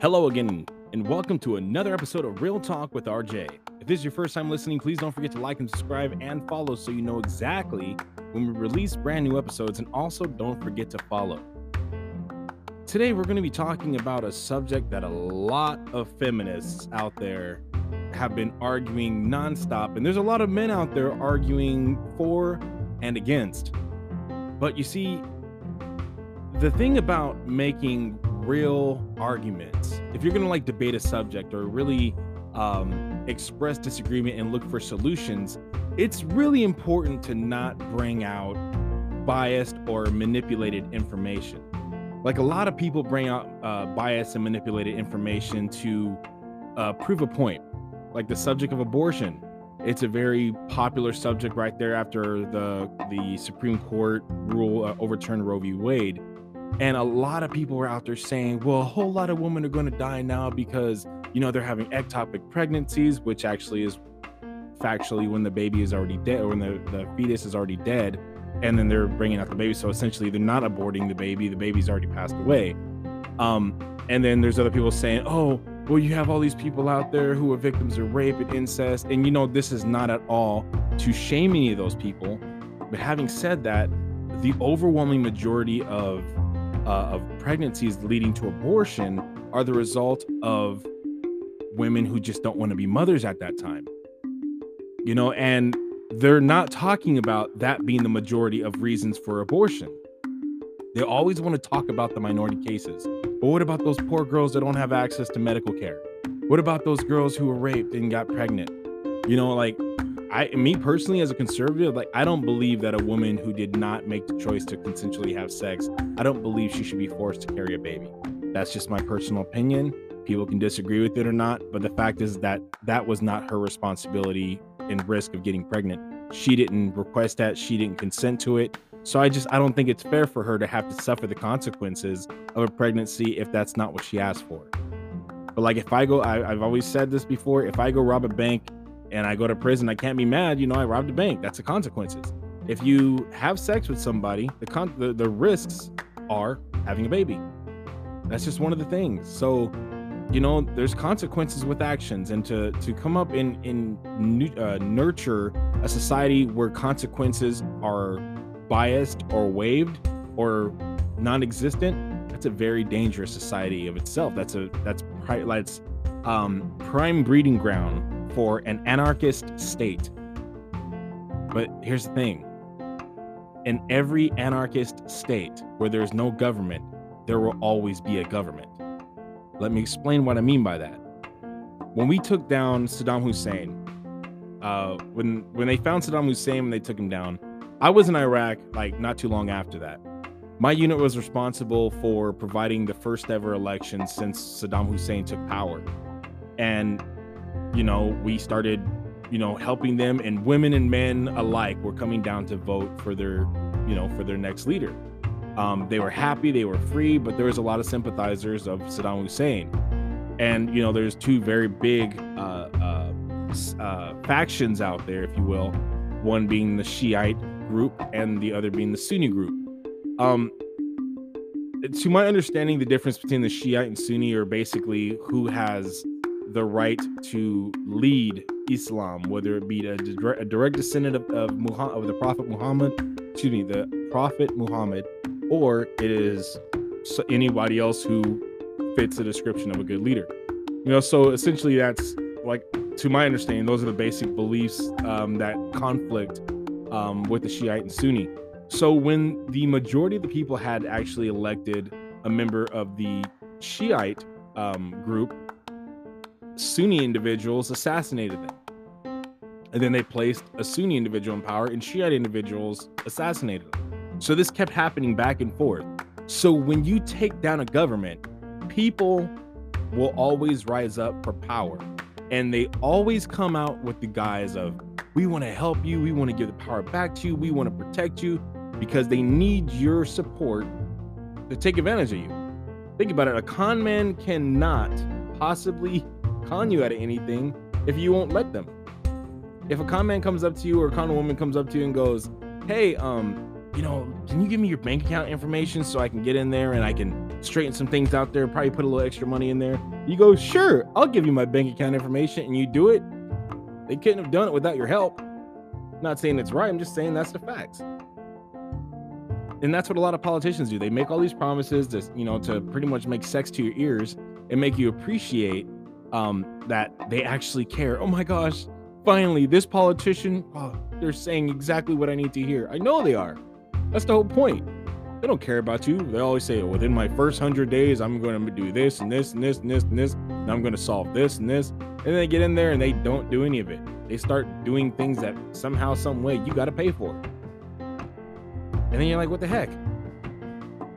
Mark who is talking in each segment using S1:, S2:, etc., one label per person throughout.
S1: Hello again, and welcome to another episode of Real Talk with RJ. If this is your first time listening, please don't forget to like and subscribe and follow so you know exactly when we release brand new episodes, and also don't forget to follow. Today, we're going to be talking about a subject that a lot of feminists out there have been arguing nonstop, and there's a lot of men out there arguing for and against. But you see, the thing about making real arguments, if you're going to like debate a subject or really um, express disagreement and look for solutions, it's really important to not bring out biased or manipulated information. Like a lot of people bring out uh, biased and manipulated information to uh, prove a point, like the subject of abortion. It's a very popular subject right there after the the Supreme Court rule uh, overturned Roe v. Wade and a lot of people were out there saying, well, a whole lot of women are going to die now because, you know, they're having ectopic pregnancies, which actually is factually when the baby is already dead or when the, the fetus is already dead. And then they're bringing out the baby. So essentially, they're not aborting the baby. The baby's already passed away. Um, and then there's other people saying, oh, well, you have all these people out there who are victims of rape and incest. And, you know, this is not at all to shame any of those people. But having said that, the overwhelming majority of uh, of pregnancies leading to abortion are the result of women who just don't want to be mothers at that time. You know, and they're not talking about that being the majority of reasons for abortion. They always want to talk about the minority cases. But what about those poor girls that don't have access to medical care? What about those girls who were raped and got pregnant? You know, like I, me personally, as a conservative, like I don't believe that a woman who did not make the choice to consensually have sex, I don't believe she should be forced to carry a baby. That's just my personal opinion. People can disagree with it or not, but the fact is that that was not her responsibility and risk of getting pregnant. She didn't request that. She didn't consent to it. So I just I don't think it's fair for her to have to suffer the consequences of a pregnancy if that's not what she asked for. But like if I go, I, I've always said this before. If I go rob a bank and I go to prison, I can't be mad. You know, I robbed a bank. That's the consequences. If you have sex with somebody, the con- the, the risks are having a baby. That's just one of the things. So, you know, there's consequences with actions, and to to come up in in uh, nurture a society where consequences are biased or waived or non-existent, that's a very dangerous society of itself. That's a that's that's um, prime breeding ground for an anarchist state. But here's the thing in every anarchist state where there's no government, there will always be a government. Let me explain what I mean by that. When we took down Saddam Hussein, uh, when when they found Saddam Hussein and they took him down, I was in Iraq like not too long after that. My unit was responsible for providing the first ever election since Saddam Hussein took power. And you know, we started, you know, helping them and women and men alike were coming down to vote for their, you know, for their next leader. Um, they were happy, they were free, but there was a lot of sympathizers of Saddam Hussein. And, you know, there's two very big uh, uh, uh, factions out there, if you will, one being the Shiite group and the other being the Sunni group. Um, to my understanding, the difference between the Shiite and Sunni are basically who has the right to lead Islam, whether it be a, a direct descendant of, of, Muhammad, of the Prophet Muhammad, excuse me, the Prophet Muhammad, or it is anybody else who fits the description of a good leader. You know, so essentially, that's like, to my understanding, those are the basic beliefs um, that conflict um, with the Shiite and Sunni. So when the majority of the people had actually elected a member of the Shiite um, group, Sunni individuals assassinated them. And then they placed a Sunni individual in power and Shiite individuals assassinated them. So this kept happening back and forth. So when you take down a government, people will always rise up for power. And they always come out with the guise of, we want to help you, we want to give the power back to you, we want to protect you, because they need your support to take advantage of you. Think about it a con man cannot possibly con you out of anything if you won't let them. If a con man comes up to you or a con woman comes up to you and goes, "Hey, um, you know, can you give me your bank account information so I can get in there and I can straighten some things out there, probably put a little extra money in there? You go, sure, I'll give you my bank account information and you do it. They couldn't have done it without your help. not saying it's right, I'm just saying that's the facts. And that's what a lot of politicians do. They make all these promises to, you know, to pretty much make sex to your ears and make you appreciate um, that they actually care. Oh my gosh, finally, this politician, oh, they're saying exactly what I need to hear. I know they are. That's the whole point. They don't care about you. They always say, within my first hundred days, I'm going to do this and this and this and this and this, and I'm going to solve this and this. And they get in there and they don't do any of it. They start doing things that somehow, some way, you got to pay for. And then you're like, what the heck?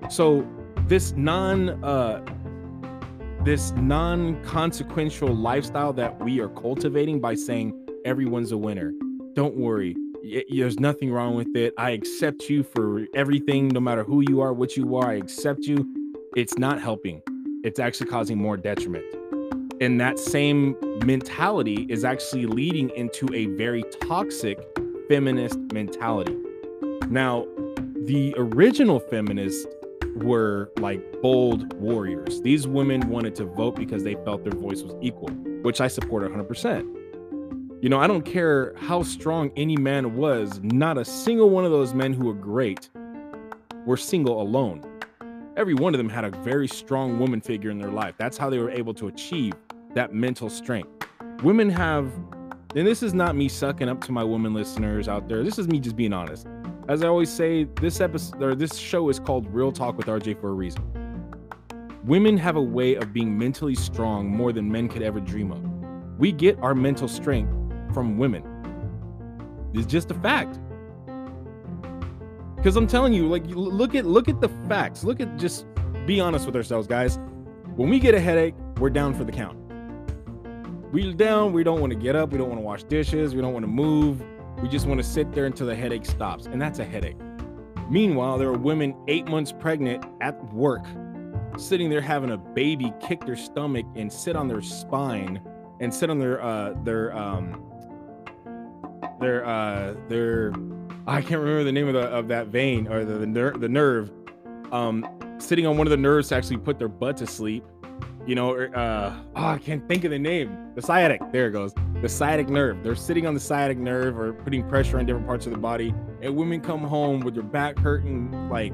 S1: So this non uh this non-consequential lifestyle that we are cultivating by saying everyone's a winner. Don't worry there's nothing wrong with it. I accept you for everything, no matter who you are, what you are. I accept you. It's not helping. It's actually causing more detriment. And that same mentality is actually leading into a very toxic feminist mentality. Now, the original feminists were like bold warriors. These women wanted to vote because they felt their voice was equal, which I support 100%. You know, I don't care how strong any man was, not a single one of those men who were great were single alone. Every one of them had a very strong woman figure in their life. That's how they were able to achieve that mental strength. Women have, and this is not me sucking up to my women listeners out there. This is me just being honest. As I always say, this episode or this show is called Real Talk with RJ for a reason. Women have a way of being mentally strong more than men could ever dream of. We get our mental strength from women. It's just a fact. Because I'm telling you, like, look at look at the facts. Look at just be honest with ourselves, guys. When we get a headache, we're down for the count. We're down. We don't want to get up. We don't want to wash dishes. We don't want to move. We just want to sit there until the headache stops, and that's a headache. Meanwhile, there are women eight months pregnant at work, sitting there having a baby kick their stomach and sit on their spine and sit on their uh their um their uh their I can't remember the name of the of that vein or the the, ner- the nerve um sitting on one of the nerves to actually put their butt to sleep you know or, uh oh, I can't think of the name. The sciatic there it goes. The sciatic nerve. They're sitting on the sciatic nerve or putting pressure on different parts of the body and women come home with their back hurting like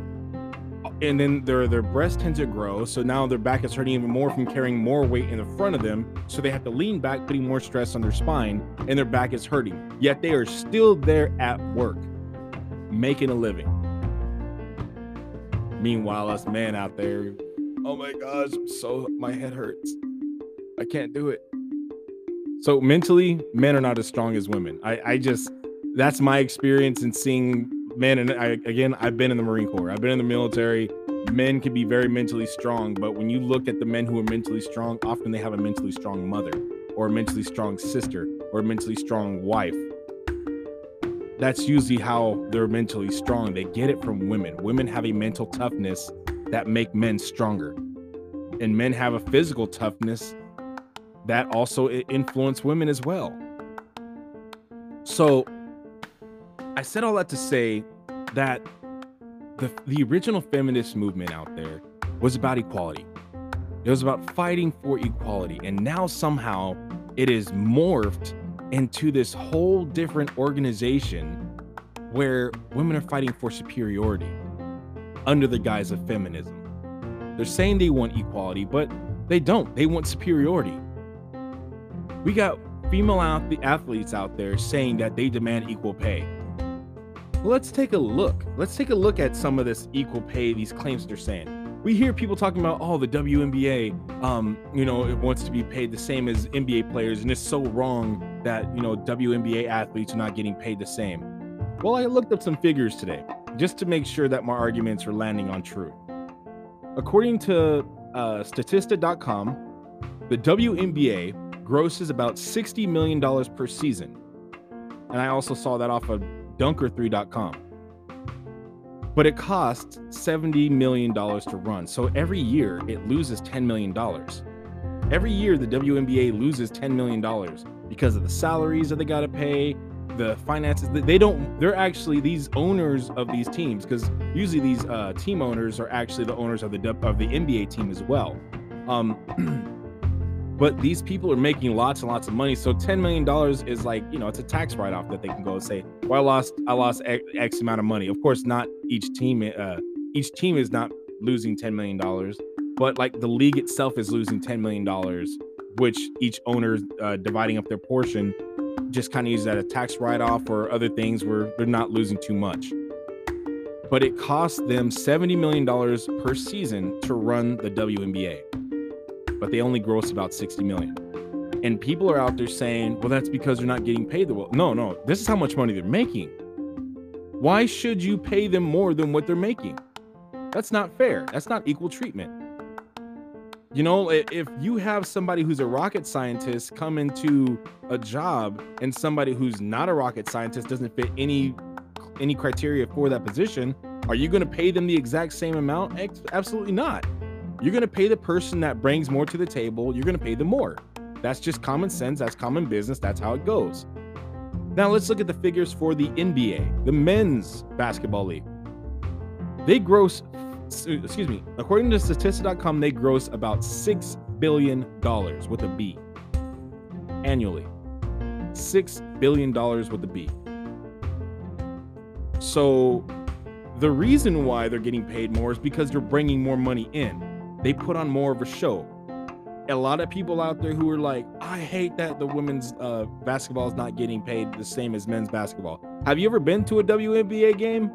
S1: and then their their breasts tend to grow so now their back is hurting even more from carrying more weight in the front of them so they have to lean back putting more stress on their spine and their back is hurting. Yet they are still there at work making a living. Meanwhile us men out there oh my gosh so my head hurts. I can't do it. So mentally men are not as strong as women. I i just that's my experience in seeing men, and I again, I've been in the Marine Corps, I've been in the military. Men can be very mentally strong, but when you look at the men who are mentally strong, often they have a mentally strong mother, or a mentally strong sister, or a mentally strong wife. That's usually how they're mentally strong. They get it from women. Women have a mental toughness that make men stronger. And men have a physical toughness that also influence women as well. So I said all that to say that the the original feminist movement out there was about equality. It was about fighting for equality, and now somehow it is morphed into this whole different organization where women are fighting for superiority under the guise of feminism. They're saying they want equality, but they don't. They want superiority. We got female athletes out there saying that they demand equal pay let's take a look. Let's take a look at some of this equal pay, these claims they're saying. We hear people talking about, oh, the WNBA, um, you know, it wants to be paid the same as NBA players, and it's so wrong that you know WNBA athletes are not getting paid the same. Well, I looked up some figures today just to make sure that my arguments are landing on true. According to uh, Statista.com, the WNBA grosses about $60 million per season. And I also saw that off of dunker3.com. But it costs $70 million to run. So every year it loses $10 million. Every year the WNBA loses $10 million because of the salaries that they got to pay, the finances. They don't. They're actually these owners of these teams because usually these uh, team owners are actually the owners of the of the NBA team as well. Um, but these people are making lots and lots of money. So ten million dollars is like you know it's a tax write off that they can go and say, well, I lost I lost X amount of money. Of course, not each team. Uh, each team is not losing ten million dollars, but like the league itself is losing ten million dollars, which each owner uh, dividing up their portion just kind of use that a tax write off or other things where they're not losing too much. But it costs them $70 million per season to run the WNBA. But they only gross about 60 million. And people are out there saying, well, that's because they're not getting paid the well. No, no, this is how much money they're making. Why should you pay them more than what they're making? That's not fair. That's not equal treatment. You know, if you have somebody who's a rocket scientist come into a job and somebody who's not a rocket scientist doesn't fit any any criteria for that position, are you going to pay them the exact same amount? Absolutely not. You're going to pay the person that brings more to the table, you're going to pay them more. That's just common sense, that's common business, that's how it goes. Now let's look at the figures for the NBA, the men's basketball league. They gross excuse me, according to Statista.com, they gross about six billion dollars with a B annually. Six billion dollars with a B. So the reason why they're getting paid more is because they're bringing more money in. They put on more of a show. A lot of people out there who are like, I hate that the women's uh, basketball is not getting paid the same as men's basketball. Have you ever been to a WNBA game?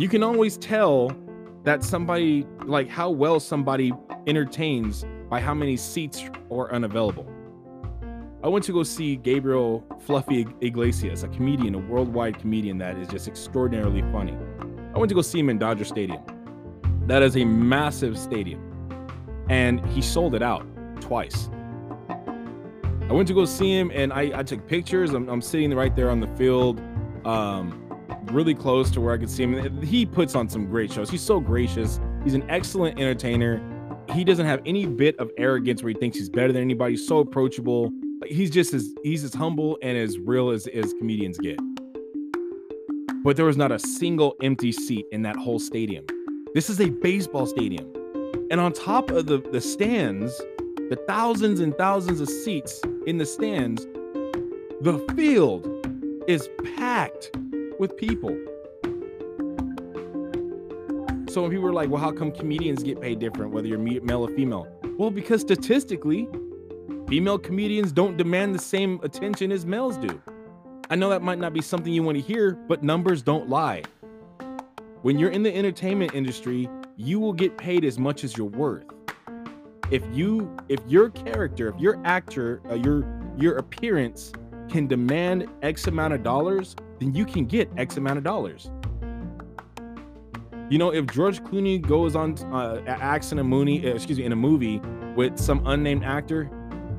S1: you can always tell that somebody like how well somebody entertains by how many seats are unavailable. I went to go see Gabriel Fluffy Iglesias, a comedian, a worldwide comedian that is just extraordinarily funny. I went to go see him in Dodger Stadium. That is a massive stadium. And he sold it out twice. I went to go see him and I, I took pictures. I'm, I'm, sitting right there on the field. Um, really close to where I could see him. He puts on some great shows. He's so gracious. He's an excellent entertainer. He doesn't have any bit of arrogance where he thinks he's better than anybody. He's so approachable. He's just as he's as humble and as real as, as comedians get. But there was not a single empty seat in that whole stadium. This is a baseball stadium. And on top of the, the stands, the thousands and thousands of seats in the stands, the field is packed with people. So when people are like, well, how come comedians get paid different, whether you're male or female? Well, because statistically, female comedians don't demand the same attention as males do. I know that might not be something you want to hear, but numbers don't lie. When you're in the entertainment industry, you will get paid as much as you're worth. If you, if your character, if your actor, uh, your your appearance can demand X amount of dollars, then you can get X amount of dollars. You know, if George Clooney goes on uh, acts in a movie, uh, excuse me, in a movie with some unnamed actor,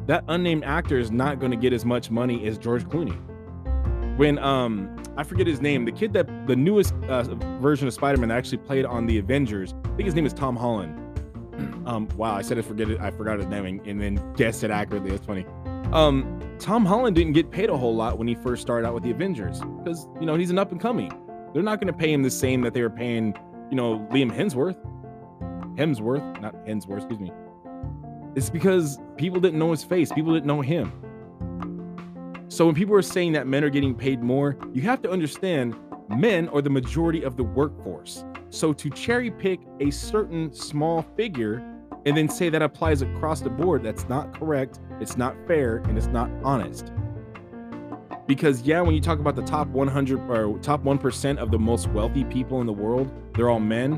S1: that unnamed actor is not going to get as much money as George Clooney. When um, I forget his name, the kid that the newest uh, version of Spider-Man that actually played on the Avengers, I think his name is Tom Holland. Um, wow, I said I forget it, I forgot his name and then guessed it accurately. That's funny. Um, Tom Holland didn't get paid a whole lot when he first started out with the Avengers because you know he's an up and coming. They're not going to pay him the same that they were paying, you know, Liam Hemsworth. Hemsworth, not Hemsworth, excuse me. It's because people didn't know his face. People didn't know him. So when people are saying that men are getting paid more, you have to understand men are the majority of the workforce. So to cherry pick a certain small figure and then say that applies across the board, that's not correct, it's not fair, and it's not honest. Because yeah, when you talk about the top 100 or top 1% of the most wealthy people in the world, they're all men.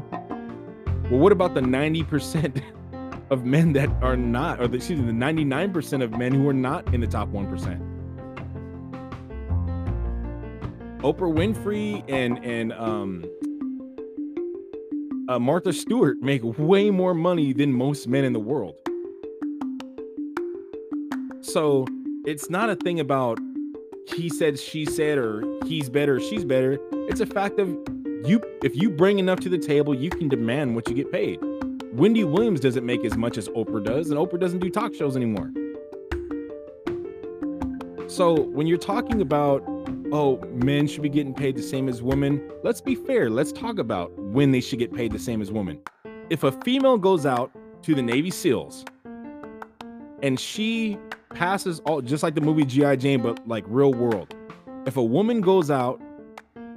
S1: Well, what about the 90% of men that are not, or the, excuse me, the 99% of men who are not in the top 1%? Oprah Winfrey and and um uh, Martha Stewart make way more money than most men in the world. So it's not a thing about he said, she said, or he's better, she's better. It's a fact of you. If you bring enough to the table, you can demand what you get paid. Wendy Williams doesn't make as much as Oprah does, and Oprah doesn't do talk shows anymore. So when you're talking about, oh, men should be getting paid the same as women, let's be fair. Let's talk about when they should get paid the same as women. If a female goes out to the Navy SEALs and she passes all, just like the movie G.I. Jane, but like real world. If a woman goes out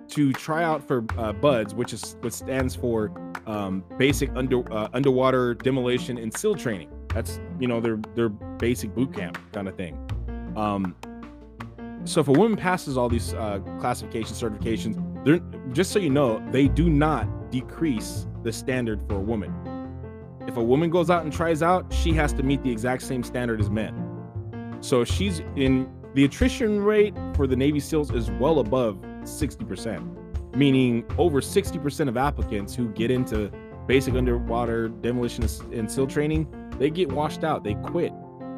S1: to try out for uh, BUDS, which is what stands for um, basic under uh, underwater demolition and SEAL training. That's you know their their basic boot camp kind of thing. Um, so if a woman passes all these uh, classification certifications, they're just so you know, they do not decrease the standard for a woman. If a woman goes out and tries out, she has to meet the exact same standard as men. So she's in the attrition rate for the Navy SEALs is well above 60%, meaning over 60% of applicants who get into basic underwater demolition and SEAL training, they get washed out, they quit,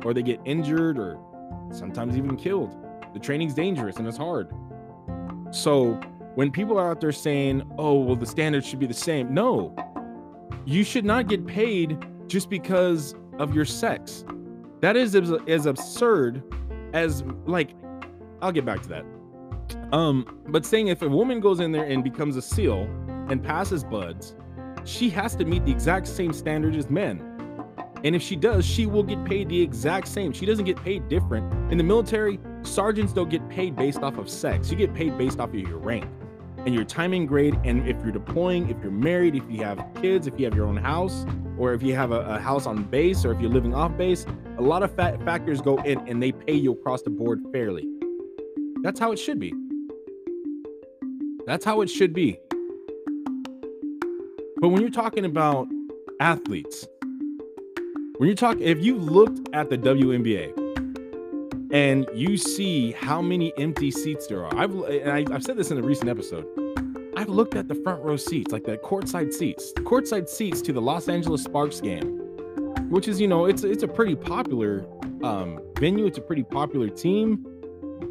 S1: or they get injured, or sometimes even killed. The training's dangerous and it's hard. So when people are out there saying, oh, well, the standards should be the same, no, you should not get paid just because of your sex. That is as, as absurd as like I'll get back to that. Um, but saying if a woman goes in there and becomes a SEAL and passes BUDS, she has to meet the exact same standards as men. And if she does, she will get paid the exact same. She doesn't get paid different. In the military, sergeants don't get paid based off of sex. You get paid based off of your rank and your time in grade. And if you're deploying, if you're married, if you have kids, if you have your own house, or if you have a, a house on base, or if you're living off base, a lot of fa- factors go in and they pay you across the board fairly. That's how it should be. That's how it should be. But when you're talking about athletes, when you're talking, if you looked at the WNBA and you see how many empty seats there are, I've I, have said this in a recent episode. I've looked at the front row seats, like the courtside seats, the courtside seats to the Los Angeles Sparks game, which is you know it's it's a pretty popular um, venue. It's a pretty popular team.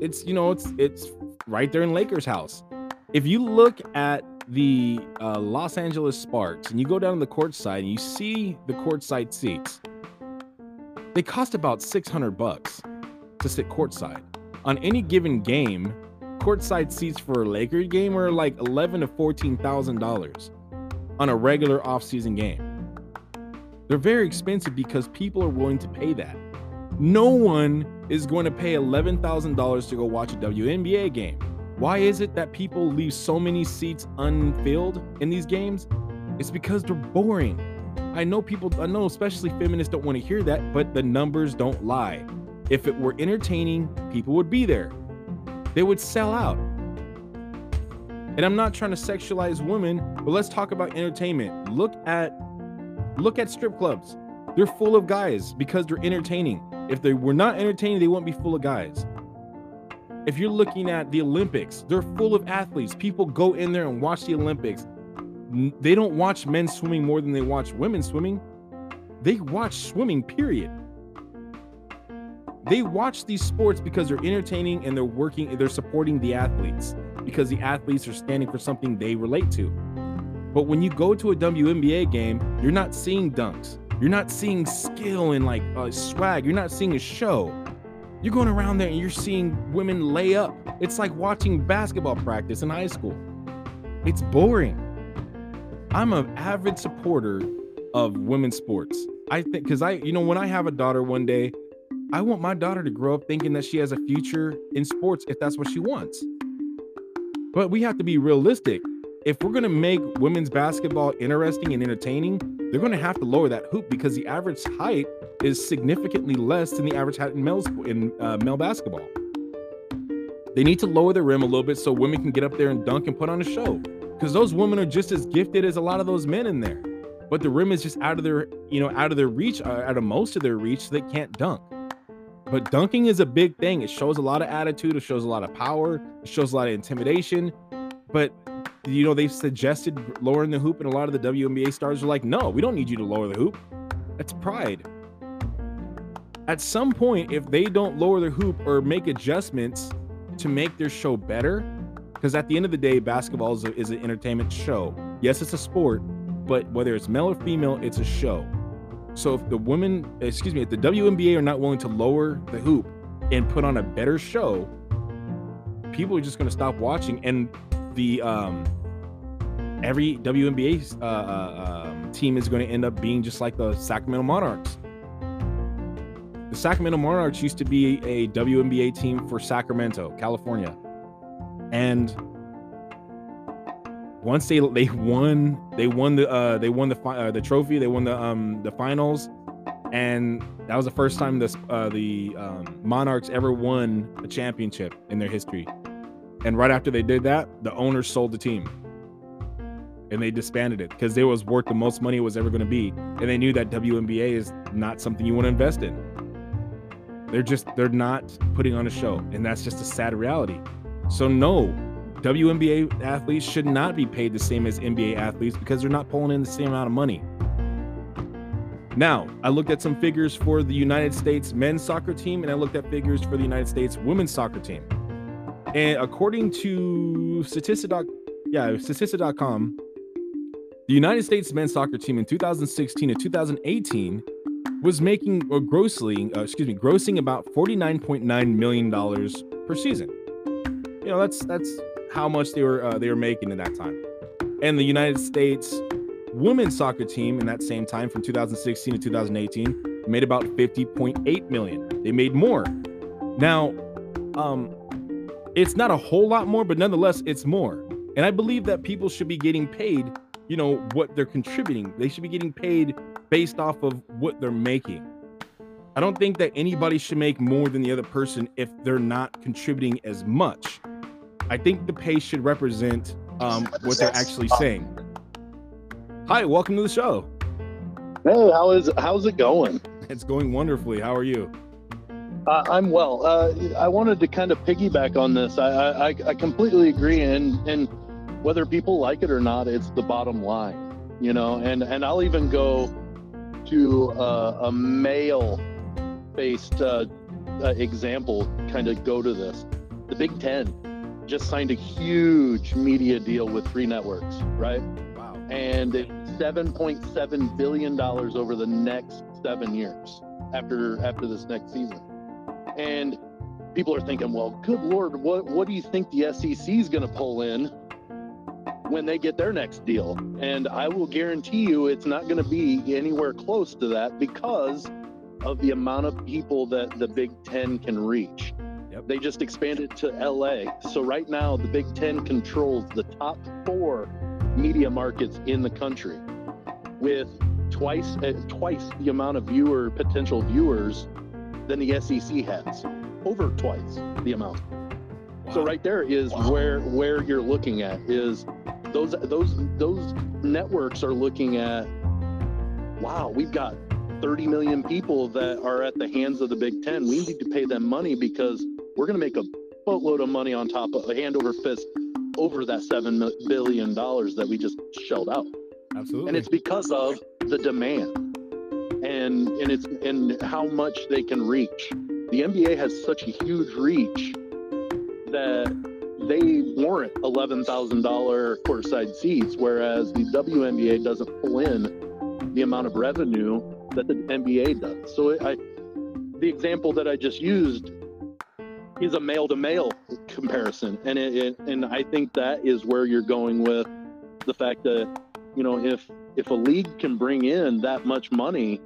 S1: It's you know it's it's right there in Lakers' house. If you look at the uh, Los Angeles Sparks and you go down to the court side and you see the courtside seats, they cost about 600 bucks to sit courtside. On any given game, courtside seats for a Laker game are like eleven to fourteen thousand dollars on a regular off-season game. They're very expensive because people are willing to pay that. No one is going to pay eleven thousand dollars to go watch a WNBA game. Why is it that people leave so many seats unfilled in these games? It's because they're boring. I know people, I know especially feminists don't want to hear that, but the numbers don't lie. If it were entertaining, people would be there. They would sell out. And I'm not trying to sexualize women, but let's talk about entertainment. Look at look at strip clubs. They're full of guys because they're entertaining. If they were not entertaining, they wouldn't be full of guys. If you're looking at the Olympics, they're full of athletes. People go in there and watch the Olympics they don't watch men swimming more than they watch women swimming. They watch swimming, period. They watch these sports because they're entertaining and they're working, they're supporting the athletes because the athletes are standing for something they relate to. But when you go to a WNBA game, you're not seeing dunks. You're not seeing skill and like uh, swag. You're not seeing a show. You're going around there and you're seeing women lay up. It's like watching basketball practice in high school. It's boring. I'm an avid supporter of women's sports. I think because I, you know, when I have a daughter one day, I want my daughter to grow up thinking that she has a future in sports if that's what she wants. But we have to be realistic. If we're going to make women's basketball interesting and entertaining, they're going to have to lower that hoop because the average height is significantly less than the average height in male in uh, male basketball. They need to lower the rim a little bit so women can get up there and dunk and put on a show because those women are just as gifted as a lot of those men in there but the rim is just out of their you know out of their reach uh, out of most of their reach so they can't dunk but dunking is a big thing. It shows a lot of attitude. It shows a lot of power. It shows a lot of intimidation. But you know they've suggested lowering the hoop and a lot of the WNBA stars are like no we don't need you to lower the hoop. That's pride. At some point if they don't lower the hoop or make adjustments to make their show better because at the end of the day, basketball is, a, is an entertainment show. Yes, it's a sport, but whether it's male or female, it's a show. So if the women, excuse me, if the WNBA are not willing to lower the hoop and put on a better show, people are just going to stop watching. And the um, every WNBA uh, uh, um, team is going to end up being just like the Sacramento Monarchs. The Sacramento Monarchs used to be a WNBA team for Sacramento, California, and once they they won they won the uh, they won the uh, the trophy they won the um the finals and that was the first time this uh, the um, Monarchs ever won a championship in their history. And right after they did that, the owners sold the team and they disbanded it because it was worth the most money it was ever going to be, and they knew that WNBA is not something you want to invest in. They're just they're not putting on a show, and that's just a sad reality. So no, WNBA athletes should not be paid the same as NBA athletes because they're not pulling in the same amount of money. Now, I looked at some figures for the United States men's soccer team and I looked at figures for the United States women's soccer team. And according to statistic yeah, statistic.com, the United States men's soccer team in 2016 and 2018 was making or grossly, uh, excuse me, grossing about 49.9 million dollars per season. You know, that's that's how much they were uh, they were making in that time. And the United States women's soccer team in that same time from 2016 to 2018 made about 50.8 million. They made more. Now, um, it's not a whole lot more, but nonetheless, it's more. And I believe that people should be getting paid, you know, what they're contributing. They should be getting paid based off of what they're making. I don't think that anybody should make more than the other person if they're not contributing as much. I think the pace should represent um, what they're actually saying. Hi, welcome to the show.
S2: Hey, how is how's it going?
S1: It's going wonderfully. How are you?
S2: Uh, I'm well. Uh, I wanted to kind of piggyback on this. I, I, I completely agree, and and whether people like it or not, it's the bottom line, you know. And and I'll even go to uh, a male-based uh, uh, example. Kind of go to this. The Big Ten just signed a huge media deal with three networks, right? Wow. and it's 7.7 billion dollars over the next seven years after after this next season. And people are thinking, well, good lord, what what do you think the SEC is going to pull in when they get their next deal? And I will guarantee you, it's not going to be anywhere close to that because of the amount of people that the Big Ten can reach. Yep. They just expanded to LA. So right now, the Big Ten controls the top four media markets in the country with twice uh, twice the amount of viewer potential viewers than the SEC has over twice the amount wow. so right there is wow. where where you're looking at is those those those networks are looking at wow we've got 30 million people that are at the hands of the Big 10 we need to pay them money because we're going to make a boatload of money on top of a hand over fist over that seven billion dollars that we just shelled out.
S1: Absolutely.
S2: And it's because of the demand and and it's and how much they can reach. The NBA has such a huge reach that they warrant eleven thousand dollar courtside seats, whereas the WNBA doesn't pull in the amount of revenue that the NBA does. So I, the example that I just used is a male to male comparison, and it, it, and I think that is where you're going with the fact that you know if if a league can bring in that much money,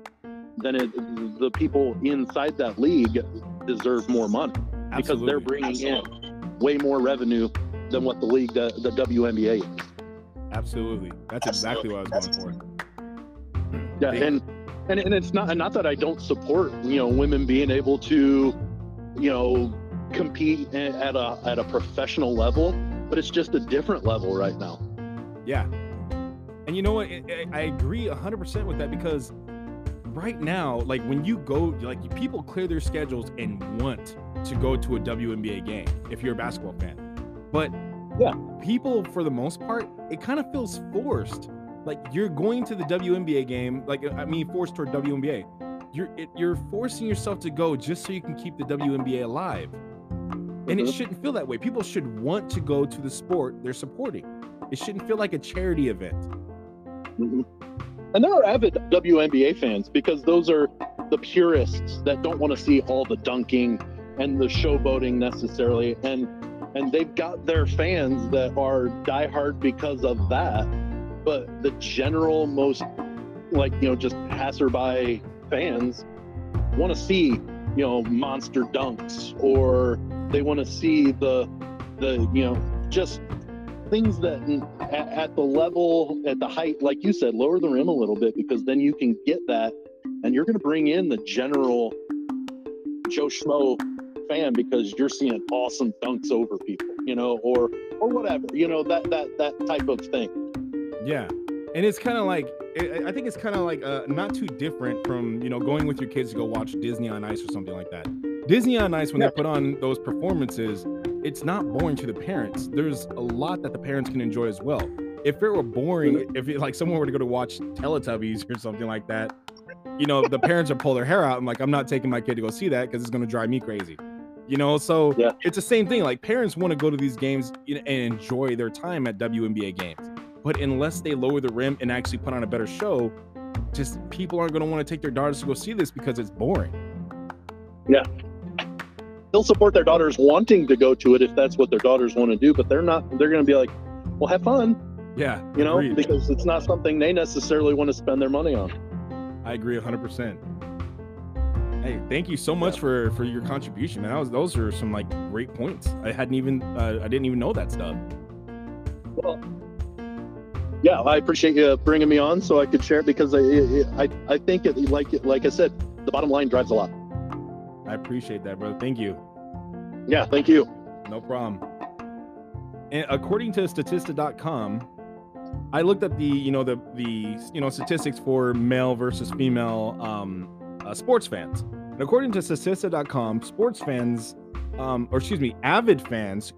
S2: then it, the people inside that league deserve more money Absolutely. because they're bringing Absolutely. in way more revenue than what the league the, the WNBA is.
S1: Absolutely, that's exactly what I was going for.
S2: Yeah, and and and it's not not that I don't support you know women being able to you know compete at a at a professional level, but it's just a different level right now.
S1: Yeah, and you know what? I agree hundred percent with that because right now, like when you go, like people clear their schedules and want to go to a WNBA game if you're a basketball fan, but yeah, people for the most part, it kind of feels forced. Like you're going to the WNBA game, like I mean, forced toward WNBA. You're it, you're forcing yourself to go just so you can keep the WNBA alive. And it mm-hmm. shouldn't feel that way. People should want to go to the sport they're supporting. It shouldn't feel like a charity event.
S2: Mm-hmm. And there are avid WNBA fans because those are the purists that don't want to see all the dunking and the showboating necessarily and and they've got their fans that are diehard because of that but the general most like you know just passerby fans want to see you know monster dunks or they want to see the the you know just things that at, at the level at the height like you said lower the rim a little bit because then you can get that and you're going to bring in the general joe schmo fan because you're seeing awesome dunks over people you know or or whatever you know that that that type of thing.
S1: Yeah and it's kind of like I think it's kind of like uh, not too different from you know going with your kids to go watch Disney on Ice or something like that. Disney on Ice when yeah. they put on those performances, it's not boring to the parents. There's a lot that the parents can enjoy as well. If it were boring, if it, like someone were to go to watch Teletubbies or something like that, you know, the parents would pull their hair out. I'm like, I'm not taking my kid to go see that because it's going to drive me crazy. You know, so yeah. it's the same thing. Like parents want to go to these games and enjoy their time at WNBA games, but unless they lower the rim and actually put on a better show, just people aren't going to want to take their daughters to go see this because it's boring.
S2: Yeah, they'll support their daughters wanting to go to it if that's what their daughters want to do, but they're not. They're going to be like, well, have fun.
S1: Yeah,
S2: you know, agreed. because it's not something they necessarily want to spend their money on.
S1: I agree 100%. Hey, thank you so much yeah. for for your contribution, man. Was, those are some like great points. I hadn't even uh, I didn't even know that stuff.
S2: Well, yeah, I appreciate you bringing me on so I could share it because I I, I think it like like I said, the bottom line drives a lot.
S1: I appreciate that, brother. Thank you.
S2: Yeah, thank you.
S1: No problem. And according to statista.com, I looked at the, you know, the the you know statistics for male versus female um, uh, sports fans. And according to statista.com, sports fans, um, or excuse me, avid fans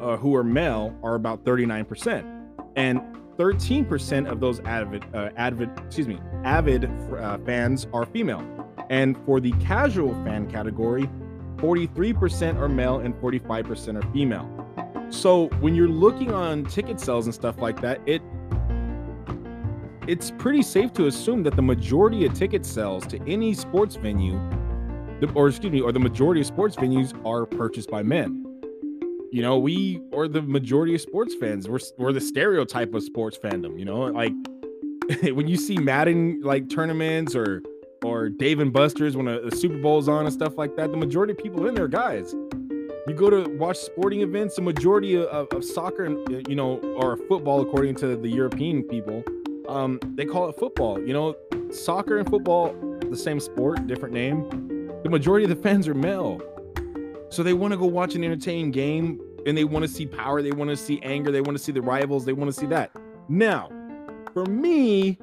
S1: uh, who are male are about 39%. And 13% of those avid, uh, avid, excuse me, avid uh, fans are female. And for the casual fan category, 43% are male and 45% are female. So when you're looking on ticket sales and stuff like that, it it's pretty safe to assume that the majority of ticket sales to any sports venue, or excuse me, or the majority of sports venues are purchased by men. You know, we or the majority of sports fans, we're, we're the stereotype of sports fandom. You know, like when you see Madden like tournaments or or Dave and Buster's when a, a Super Bowl's on and stuff like that, the majority of people in there guys. You go to watch sporting events, the majority of, of soccer and you know, or football, according to the European people, um, they call it football. You know, soccer and football, the same sport, different name. The majority of the fans are male, so they want to go watch an entertaining game, and they want to see power, they want to see anger, they want to see the rivals, they want to see that. Now, for me,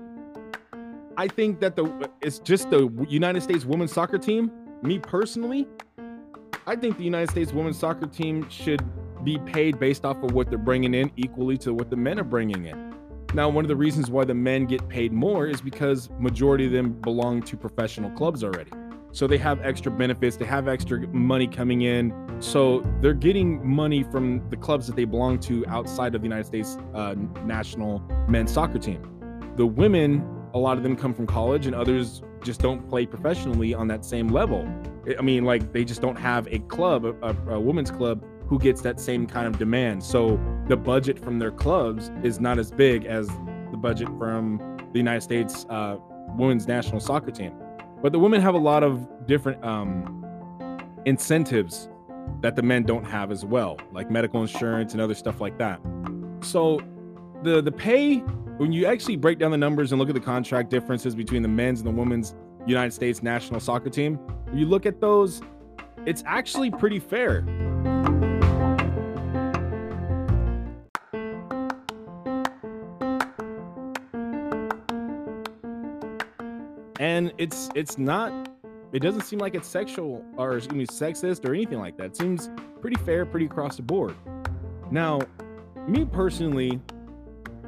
S1: I think that the it's just the United States women's soccer team. Me personally, I think the United States women's soccer team should be paid based off of what they're bringing in equally to what the men are bringing in. Now, one of the reasons why the men get paid more is because majority of them belong to professional clubs already. So they have extra benefits, they have extra money coming in. So they're getting money from the clubs that they belong to outside of the United States uh, national men's soccer team. The women a lot of them come from college and others just don't play professionally on that same level. I mean, like they just don't have a club, a, a, women's club who gets that same kind of demand. So the budget from their clubs is not as big as the budget from the United States uh, women's national soccer team. But the women have a lot of different um, incentives that the men don't have as well, like medical insurance and other stuff like that. So the the pay when you actually break down the numbers and look at the contract differences between the men's and the women's United States national soccer team, you look at those, it's actually pretty fair. And it's it's not it doesn't seem like it's sexual or excuse me sexist or anything like that. It seems pretty fair, pretty across the board. Now, me personally,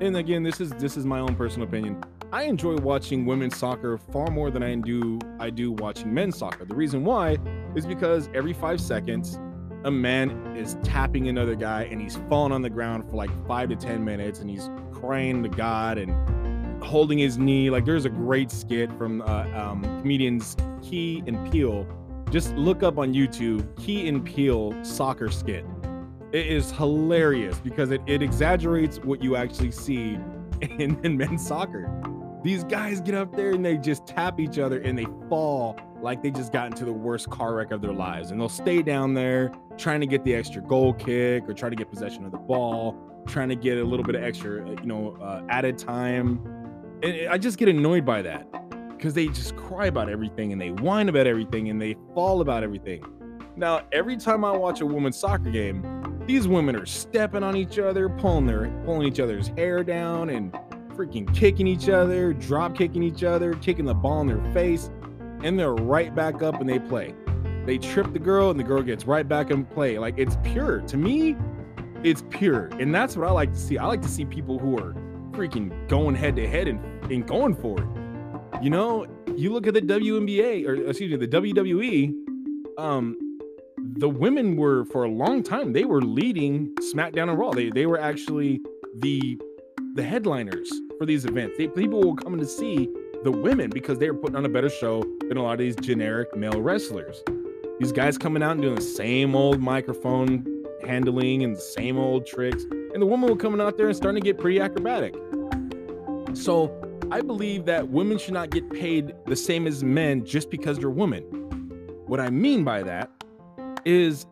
S1: and again, this is this is my own personal opinion. I enjoy watching women's soccer far more than I do I do watching men's soccer. The reason why is because every five seconds, a man is tapping another guy and he's falling on the ground for like five to ten minutes and he's crying to God and holding his knee. Like there's a great skit from uh, um, comedians Key and Peele just look up on YouTube Key and Peele soccer skit. It is hilarious because it, it exaggerates what you actually see in, in men's soccer. These guys get up there and they just tap each other and they fall like they just got into the worst car wreck of their lives. And they'll stay down there trying to get the extra goal kick or try to get possession of the ball, trying to get a little bit of extra, uh, you know, uh, added time. And I just get annoyed by that because they just cry about everything and they whine about everything and they fall about everything. Now, every time I watch a women's soccer game, these women are stepping on each other, pulling their pulling each other's hair down and freaking kicking each other, drop kicking each other, kicking the ball in their face, and they're right back up and they play. They trip the girl and the girl gets right back and play. Like it's pure. To me, it's pure. And that's what I like to see. I like to see people who are freaking going head to head and, and going for it. You know, you look at the WNBA or excuse me, the WWE. Um, the women were for a long time they were leading SmackDown and Raw. They they were actually the the headliners for these events. They, people were coming to see the women because they were putting on a better show than a lot of these generic male wrestlers. These guys coming out and doing the same old microphone handling and the same old tricks, and the women were coming out there and starting to get pretty acrobatic. So I believe that women should not get paid the same as men just because they're women. What I mean by that is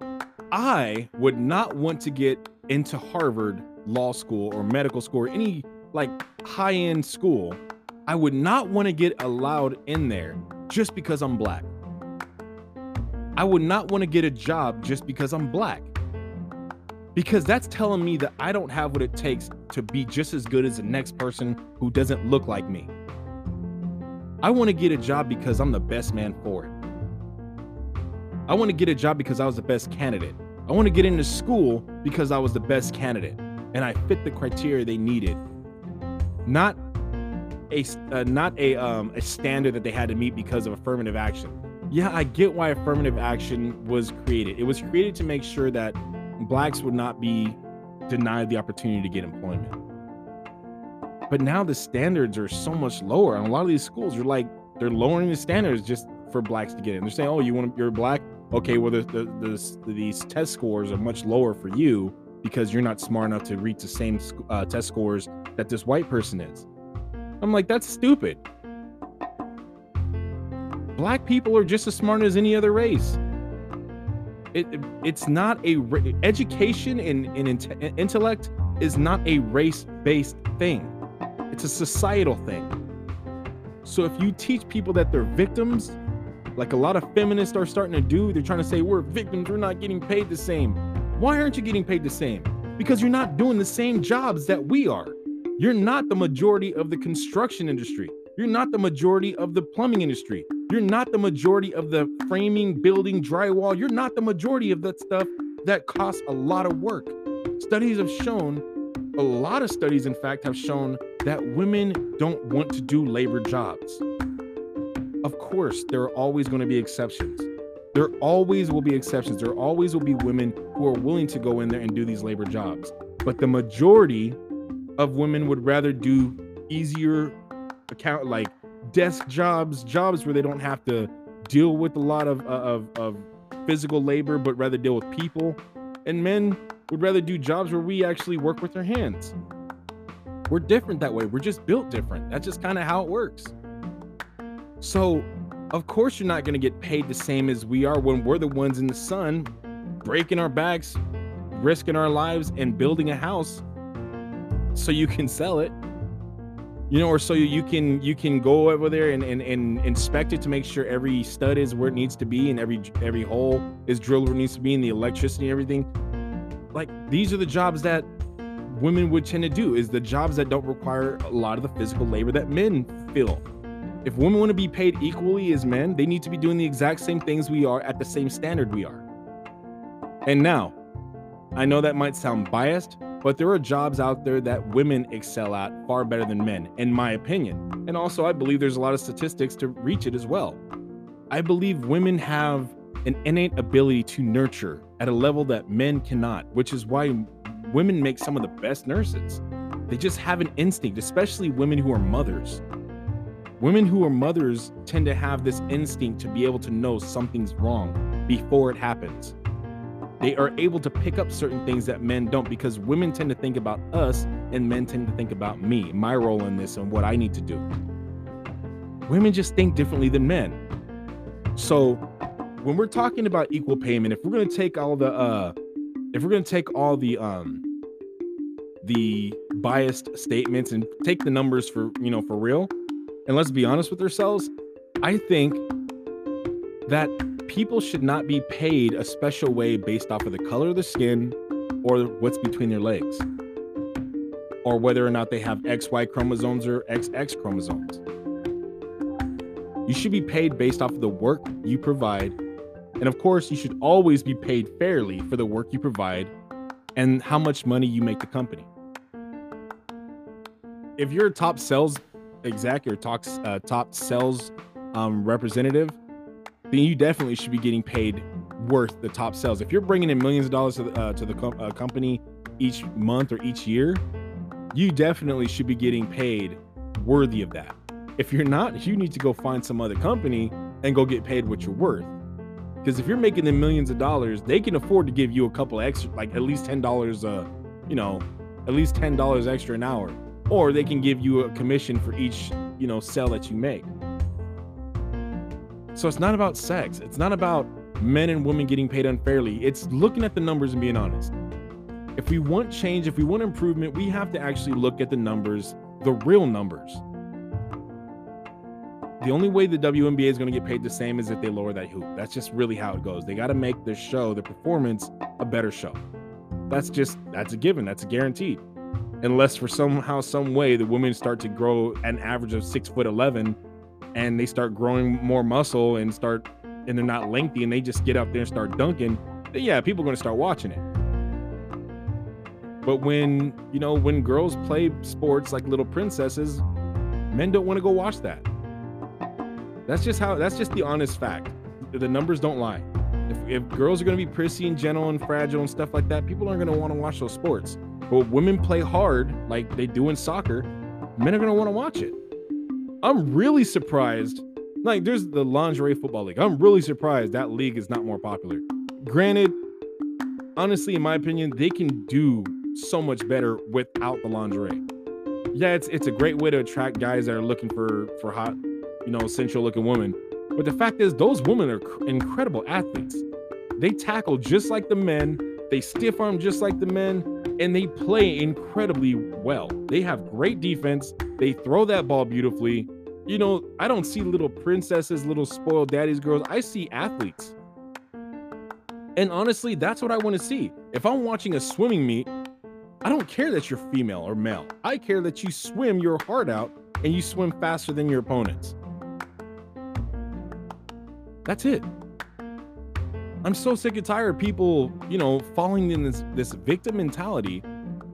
S1: I would not want to get into Harvard Law School or medical school or any like high end school. I would not want to get allowed in there just because I'm black. I would not want to get a job just because I'm black because that's telling me that I don't have what it takes to be just as good as the next person who doesn't look like me. I want to get a job because I'm the best man for it. I want to get a job because I was the best candidate. I want to get into school because I was the best candidate and I fit the criteria they needed. Not a uh, not a um, a standard that they had to meet because of affirmative action. Yeah, I get why affirmative action was created. It was created to make sure that blacks would not be denied the opportunity to get employment. But now the standards are so much lower. And a lot of these schools are like, they're lowering the standards just for blacks to get in. They're saying, oh, you want you're black? Okay, well, the, the, the, these test scores are much lower for you because you're not smart enough to reach the same uh, test scores that this white person is. I'm like, that's stupid. Black people are just as smart as any other race it, it's not a education and, and intellect is not a race-based thing. It's a societal thing. So if you teach people that they're victims like a lot of feminists are starting to do they're trying to say we're victims we're not getting paid the same. Why aren't you getting paid the same? Because you're not doing the same jobs that we are. You're not the majority of the construction industry you're not the majority of the plumbing industry you're not the majority of the framing, building, drywall. You're not the majority of that stuff that costs a lot of work. Studies have shown, a lot of studies, in fact, have shown that women don't want to do labor jobs. Of course, there are always going to be exceptions. There always will be exceptions. There always will be women who are willing to go in there and do these labor jobs. But the majority of women would rather do easier account like desk jobs, jobs where they don't have to deal with a lot of, uh, of, of physical labor, but rather deal with people. And men would rather do jobs where we actually work with our hands. We're different that way. We're just built different. That's just kind of how it works. So, of course, you're not going to get paid the same as we are when we're the ones in the sun breaking our backs, risking our lives, and building a house so you can sell it you know or so you can you can go over there and, and, and inspect it to make sure every stud is where it needs to be and every every hole is drilled where it needs to be and the electricity and everything. Like these are the jobs that women would tend to do is the jobs that don't require a lot of the physical labor that men feel. If women want to be paid equally as men they need to be doing the exact same things we are at the same standard we are. And now i know that might sound biased but there are jobs out there that women excel at far better than men, in my opinion. And also, I believe there's a lot of statistics to reach it as well. I believe women have an innate ability to nurture at a level that men cannot, which is why women make some of the best nurses. They just have an instinct, especially women who are mothers. Women who are mothers tend to have this instinct to be able to know something's wrong before it happens. They are able to pick up certain things that men don't because women tend to think about us and men tend to think about me, my role in this, and what I need to do. Women just think differently than men. So when we're talking about equal payment, if we're going to take all the uh if we're going to take all the um the biased statements and take the numbers for, you know, for real, and let's be honest with ourselves, I think that people should not be paid a special way based off of the color of the skin or what's between their legs or whether or not they have XY chromosomes or XX chromosomes. You should be paid based off of the work you provide. And of course, you should always be paid fairly for the work you provide and how much money you make the company. If you're a top sales exec or top, uh, top sales um, representative, then you definitely should be getting paid worth the top sales. If you're bringing in millions of dollars to the, uh, to the com- uh, company each month or each year, you definitely should be getting paid worthy of that. If you're not, you need to go find some other company and go get paid what you're worth. Because if you're making them millions of dollars, they can afford to give you a couple extra, like at least ten dollars, uh, you know, at least ten dollars extra an hour, or they can give you a commission for each, you know, sale that you make. So it's not about sex. It's not about men and women getting paid unfairly. It's looking at the numbers and being honest. If we want change, if we want improvement, we have to actually look at the numbers, the real numbers. The only way the WNBA is going to get paid the same is if they lower that hoop. That's just really how it goes. They got to make the show, the performance, a better show. That's just that's a given. That's a guaranteed. Unless for somehow, some way, the women start to grow an average of six foot eleven, and they start growing more muscle and start, and they're not lengthy, and they just get up there and start dunking. Yeah, people are going to start watching it. But when you know when girls play sports like little princesses, men don't want to go watch that. That's just how. That's just the honest fact. The numbers don't lie. If, if girls are going to be prissy and gentle and fragile and stuff like that, people aren't going to want to watch those sports. But women play hard like they do in soccer, men are going to want to watch it. I'm really surprised. Like, there's the lingerie football league. I'm really surprised that league is not more popular. Granted, honestly, in my opinion, they can do so much better without the lingerie. Yeah, it's it's a great way to attract guys that are looking for for hot you know, sensual looking woman. But the fact is, those women are cr- incredible athletes. They tackle just like the men, they stiff arm just like the men, and they play incredibly well. They have great defense, they throw that ball beautifully. You know, I don't see little princesses, little spoiled daddies girls. I see athletes. And honestly, that's what I want to see. If I'm watching a swimming meet, I don't care that you're female or male. I care that you swim your heart out and you swim faster than your opponents. That's it. I'm so sick and tired of people, you know, falling in this this victim mentality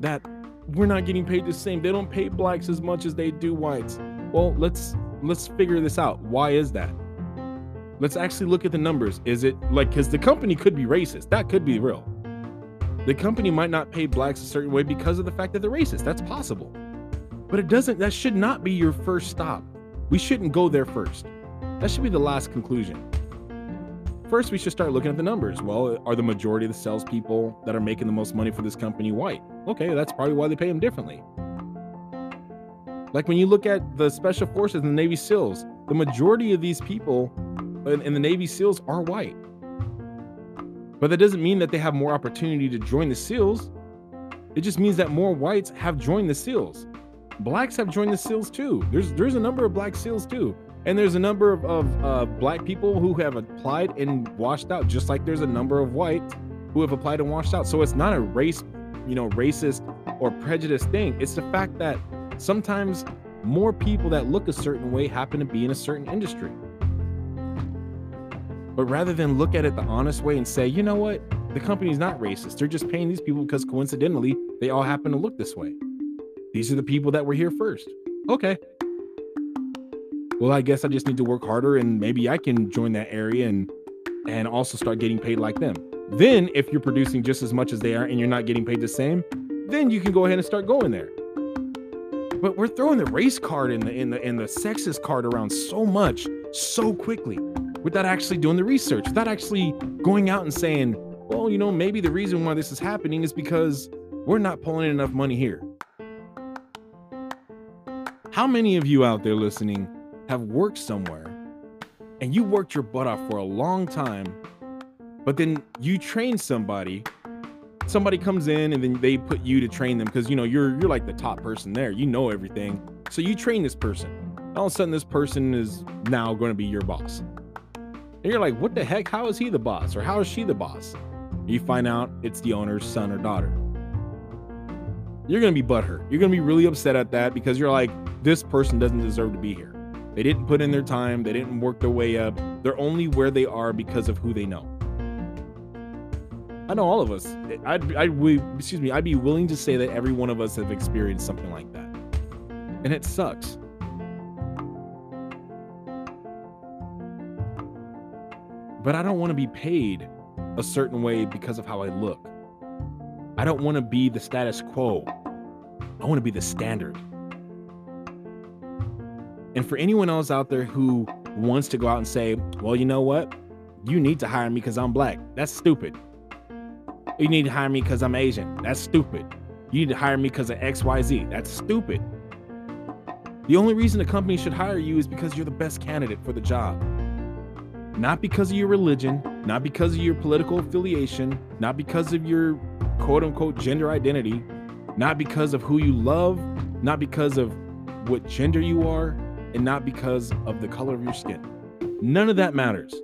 S1: that we're not getting paid the same. They don't pay blacks as much as they do whites. Well, let's let's figure this out. Why is that? Let's actually look at the numbers. Is it like cuz the company could be racist. That could be real. The company might not pay blacks a certain way because of the fact that they're racist. That's possible. But it doesn't that should not be your first stop. We shouldn't go there first. That should be the last conclusion first we should start looking at the numbers. Well, are the majority of the salespeople that are making the most money for this company white? Okay, that's probably why they pay them differently. Like when you look at the special forces and the Navy SEALs, the majority of these people in, the Navy SEALs are white. But that doesn't mean that they have more opportunity to join the SEALs. It just means that more whites have joined the SEALs. Blacks have joined the SEALs too. There's there's a number of black SEALs too. And there's a number of, of uh, black people who have applied and washed out, just like there's a number of whites who have applied and washed out. So it's not a race, you know, racist or prejudiced thing. It's the fact that sometimes more people that look a certain way happen to be in a certain industry. But rather than look at it the honest way and say, you know what, the company's not racist. They're just paying these people because coincidentally, they all happen to look this way. These are the people that were here first. Okay, well, I guess I just need to work harder and maybe I can join that area and and also start getting paid like them. Then if you're producing just as much as they are and you're not getting paid the same, then you can go ahead and start going there. But we're throwing the race card in the in the in the sexist card around so much so quickly without actually doing the research, without actually going out and saying, well, you know, maybe the reason why this is happening is because we're not pulling in enough money here. How many of you out there listening have worked somewhere and you worked your butt off for a long time, but then you train somebody, somebody comes in and then they put you to train them because you know you're you're like the top person there. You know everything. So you train this person. All of a sudden, this person is now going to be your boss. And you're like, what the heck? How is he the boss? Or how is she the boss? You find out it's the owner's son or daughter. You're to be butthurt. You're to be really upset at that because you're like, this person doesn't deserve to be here. They didn't put in their time, they didn't work their way up. They're only where they are because of who they know. I know all of us. I'd, I'd excuse me. I'd be willing to say that every one of us have experienced something like that, and it sucks. But I don't want to be paid a certain way because of how I look. I don't want to be the status quo. I want to be the standard. And for anyone else out there who wants to go out and say, well, you know what? You need to hire me because I'm black. That's stupid. You need to hire me because I'm Asian. That's stupid. You need to hire me because of XYZ. That's stupid. The only reason a company should hire you is because you're the best candidate for the job. Not because of your religion, not because of your political affiliation, not because of your quote unquote gender identity, not because of who you love, not because of what gender you are, and not because of the color of your skin. None of that matters.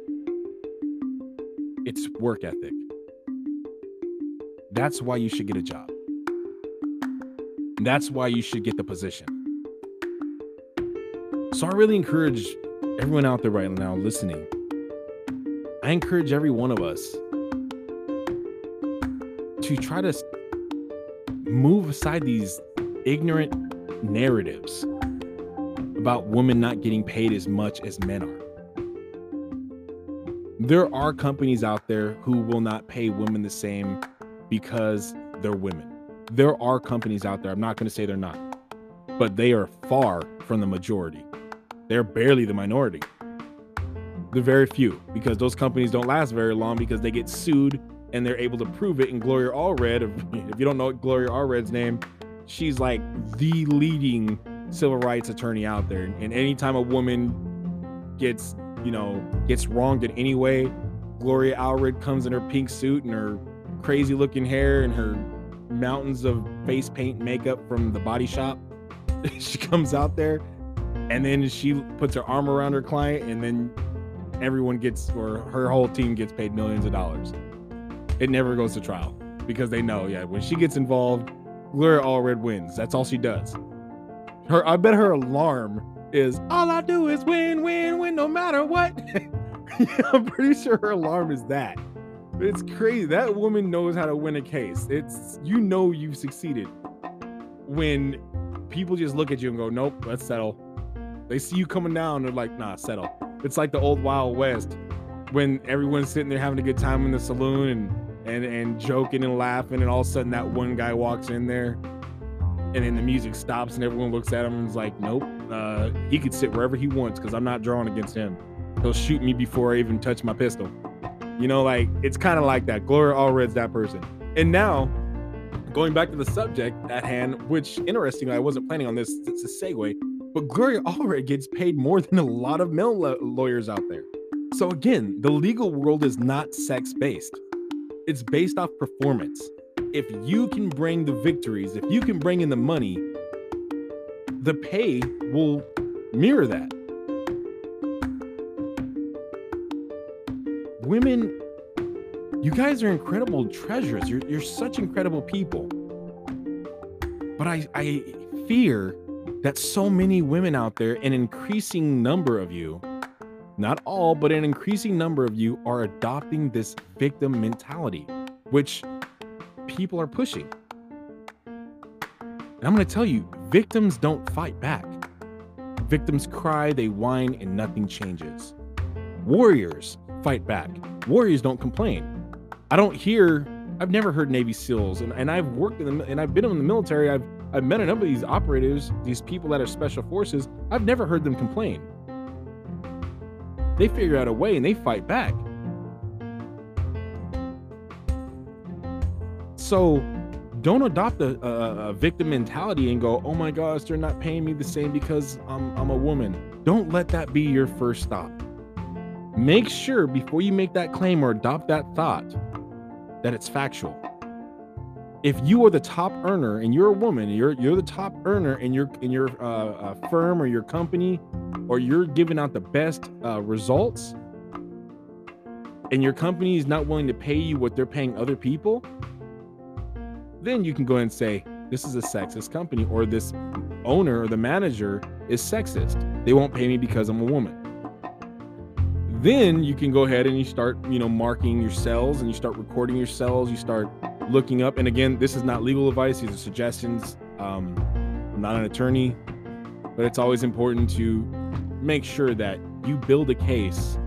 S1: It's work ethic. That's why you should get a job. That's why you should get the position. So I really encourage everyone out there right now listening. I encourage every one of us to try to move aside these ignorant narratives about women not getting paid as much as men are. There are companies out there who will not pay women the same because they're women. There are companies out there, I'm not going to say they're not, but they are far from the majority. They're barely the minority. The very few, because those companies don't last very long because they get sued and they're able to prove it. And Gloria Allred, if you don't know Gloria Allred's name, she's like the leading civil rights attorney out there. And anytime a woman gets, you know, gets wronged in any way, Gloria Allred comes in her pink suit and her crazy looking hair and her mountains of face paint and makeup from the body shop. she comes out there and then she puts her arm around her client and then everyone gets or her whole team gets paid millions of dollars. It never goes to trial because they know, yeah, when she gets involved, Gloria Allred wins. That's all she does. Her, I bet her alarm is all I do is win, win, win, no matter what. I'm pretty sure her alarm is that. It's crazy. That woman knows how to win a case. It's you know you've succeeded when people just look at you and go, "Nope, let's settle." They see you coming down, they're like, "Nah, settle." It's like the old Wild West when everyone's sitting there having a good time in the saloon and and and joking and laughing, and all of a sudden that one guy walks in there and then the music stops and everyone looks at him and is like, nope, uh, he could sit wherever he wants because I'm not drawing against him. He'll shoot me before I even touch my pistol. You know, like it's kind of like that. Gloria Allred's that person. And now, going back to the subject at hand, which interestingly, I wasn't planning on this. It's a segue, but Gloria Allred gets paid more than a lot of male lawyers out there. So again, the legal world is not sex based. It's based off performance if you can bring the victories, if you can bring in the money, the pay will mirror that. Women, you guys are incredible treasures. You're, you're such incredible people. But I, I fear that so many women out there, an increasing number of you, not all, but an increasing number of you are adopting this victim mentality, which people are pushing. And I'm going to tell you, victims don't fight back. Victims cry, they whine, and nothing changes. Warriors fight back. Warriors don't complain. I don't hear, I've never heard Navy SEALs, and, and I've worked in the, and I've been in the military. I've I've met a number of these operators, these people that are special forces. I've never heard them complain. They figure out a way and they fight back. So don't adopt a, a, a, victim mentality and go, oh my gosh, they're not paying me the same because I'm, I'm a woman. Don't let that be your first stop. Make sure before you make that claim or adopt that thought that it's factual. If you are the top earner and you're a woman, you're you're the top earner in your in your uh, uh, firm or your company, or you're giving out the best uh, results, and your company is not willing to pay you what they're paying other people, then you can go and say, this is a sexist company, or this owner or the manager is sexist. They won't pay me because I'm a woman. Then you can go ahead and you start, you know, marking your cells and you start recording your cells. You start looking up. And again, this is not legal advice, these are suggestions. Um, I'm not an attorney, but it's always important to make sure that you build a case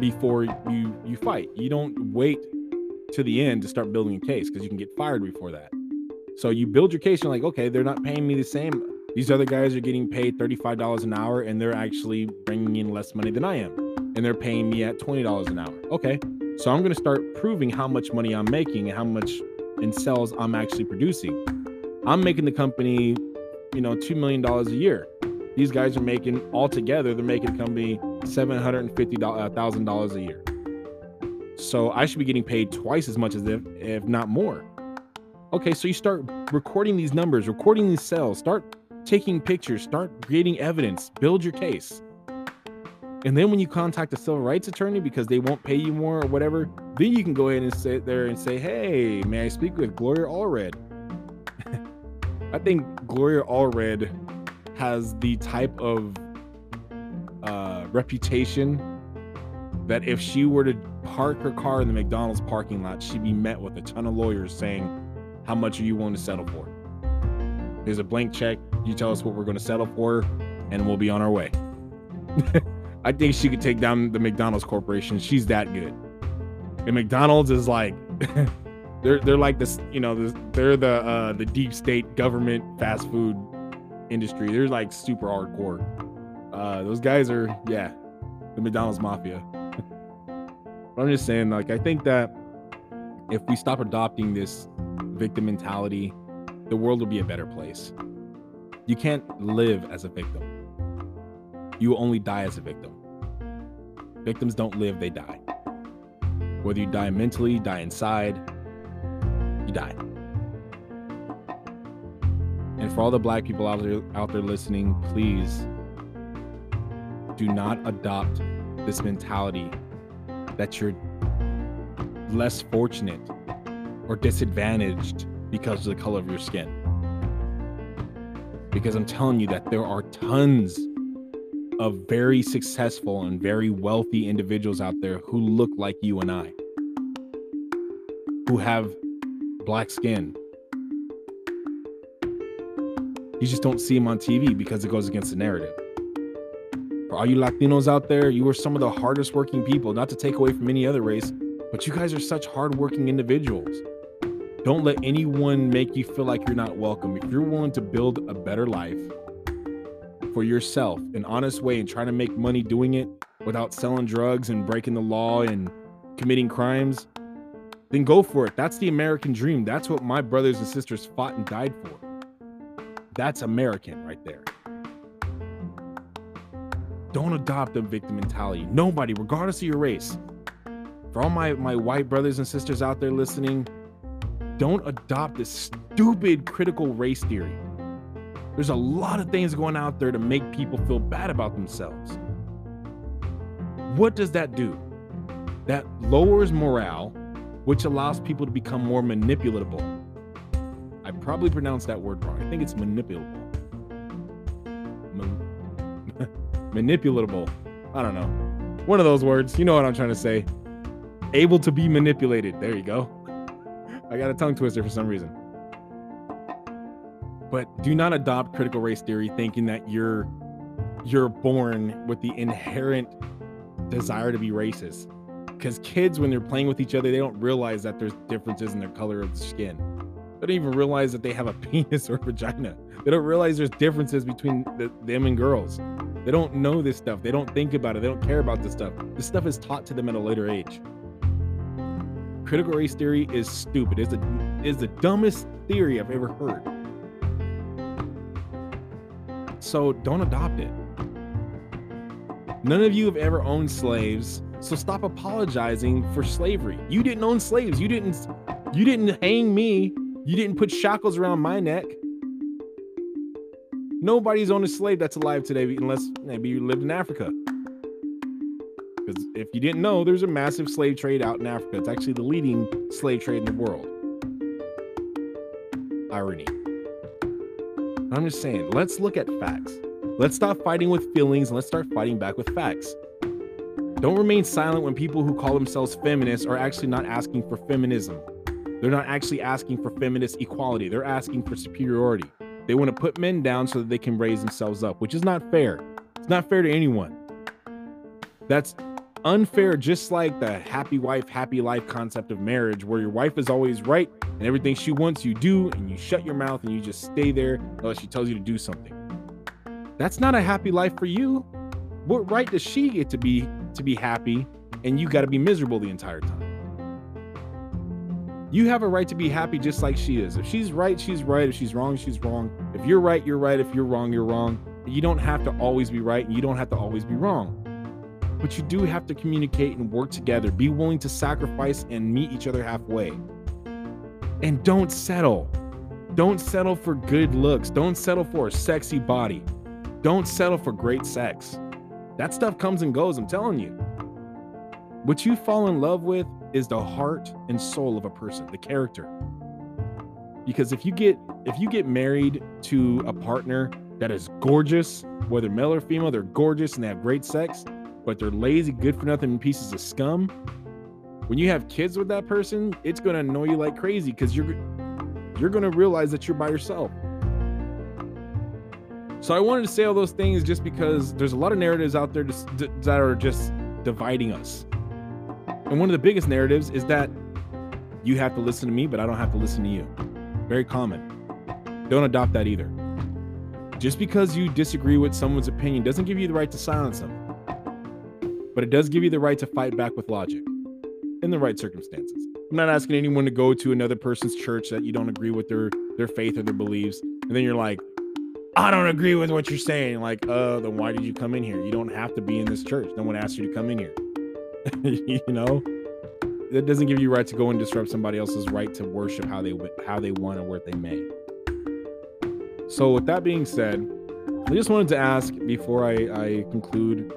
S1: before you you fight. You don't wait to the end to start building a case because you can get fired before that. So you build your case. You're like, okay, they're not paying me the same. These other guys are getting paid $35 an hour and they're actually bringing in less money than I am. And they're paying me at $20 an hour. Okay. So I'm going to start proving how much money I'm making and how much in sales I'm actually producing. I'm making the company, you know, $2 million a year. These guys are making altogether, they're making the company $750,000 uh, a year. So I should be getting paid twice as much as if, if not more. Okay, so you start recording these numbers, recording these sales, start taking pictures, start creating evidence, build your case. And then when you contact a civil rights attorney because they won't pay you more or whatever, then you can go ahead and sit there and say, Hey, may I speak with Gloria Allred? I think Gloria Allred has the type of uh, reputation that if she were to park her car in the McDonald's parking lot, she'd be met with a ton of lawyers saying, How much are you willing to settle for? There's a blank check. You tell us what we're going to settle for, and we'll be on our way. I think she could take down the McDonald's corporation. She's that good. And McDonald's is like, they're they're like this, you know, they're the uh, the deep state government fast food industry. They're like super hardcore. Uh, those guys are, yeah, the McDonald's mafia. but I'm just saying, like, I think that if we stop adopting this victim mentality, the world will be a better place. You can't live as a victim. You only die as a victim. Victims don't live, they die. Whether you die mentally, die inside, you die. And for all the black people out there out there listening, please do not adopt this mentality that you're less fortunate or disadvantaged because of the color of your skin. Because I'm telling you that there are tons of very successful and very wealthy individuals out there who look like you and I, who have black skin. You just don't see them on TV because it goes against the narrative. For all you Latinos out there, you are some of the hardest working people, not to take away from any other race, but you guys are such hardworking individuals. Don't let anyone make you feel like you're not welcome. If you're willing to build a better life for yourself, an honest way, and trying to make money doing it without selling drugs and breaking the law and committing crimes, then go for it. That's the American dream. That's what my brothers and sisters fought and died for. That's American right there. Don't adopt a victim mentality. Nobody, regardless of your race. For all my, my white brothers and sisters out there listening, don't adopt this stupid critical race theory. There's a lot of things going out there to make people feel bad about themselves. What does that do? That lowers morale, which allows people to become more manipulatable. I probably pronounced that word wrong. I think it's manipulatable manipulatable. I don't know. One of those words. You know what I'm trying to say. Able to be manipulated. There you go. I got a tongue twister for some reason. But do not adopt critical race theory thinking that you're you're born with the inherent desire to be racist. Because kids, when they're playing with each other, they don't realize that there's differences in their color of the skin. They don't even realize that they have a penis or vagina. They don't realize there's differences between the, them and girls. They don't know this stuff. They don't think about it. They don't care about this stuff. This stuff is taught to them at a later age. Critical race theory is stupid. It's the is the dumbest theory I've ever heard. So don't adopt it. None of you have ever owned slaves, so stop apologizing for slavery. You didn't own slaves. You didn't you didn't hang me. You didn't put shackles around my neck. Nobody's owned a slave that's alive today unless maybe you lived in Africa. If you didn't know, there's a massive slave trade out in Africa. It's actually the leading slave trade in the world. Irony. I'm just saying, let's look at facts. Let's stop fighting with feelings and let's start fighting back with facts. Don't remain silent when people who call themselves feminists are actually not asking for feminism. They're not actually asking for feminist equality. They're asking for superiority. They want to put men down so that they can raise themselves up, which is not fair. It's not fair to anyone. That's unfair, just like the happy wife, happy life concept of marriage, where your wife is always right and everything she wants you do, and you shut your mouth and you just stay there unless she tells you to do something. That's not a happy life for you. What right does she get to be to be happy and you got to be miserable the entire time? You have a right to be happy just like she is. If she's right, she's right. If she's wrong, she's wrong. If you're right, you're right. If you're wrong, you're wrong. You don't have to always be right and you don't have to always be wrong but you do have to communicate and work together. Be willing to sacrifice and meet each other halfway. And don't settle. Don't settle for good looks. Don't settle for a sexy body. Don't settle for great sex. That stuff comes and goes, I'm telling you. What you fall in love with is the heart and soul of a person, the character. Because if you get if you get married to a partner that is gorgeous, whether male or female, they're gorgeous and they have great sex, but they're lazy, good for nothing pieces of scum. When you have kids with that person, it's gonna annoy you like crazy because you're you're gonna realize that you're by yourself. So I wanted to say all those things just because there's a lot of narratives out there just, that are just dividing us. And one of the biggest narratives is that you have to listen to me, but I don't have to listen to you. Very common. Don't adopt that either. Just because you disagree with someone's opinion doesn't give you the right to silence them but it does give you the right to fight back with logic in the right circumstances. I'm not asking anyone to go to another person's church that you don't agree with their their faith or their beliefs, and then you're like, I don't agree with what you're saying. Like, uh, then why did you come in here? You don't have to be in this church. No one asked you to come in here. you know, that doesn't give you right to go and disrupt somebody else's right to worship how they how they want or what they may. So, with that being said, I just wanted to ask before I, I conclude.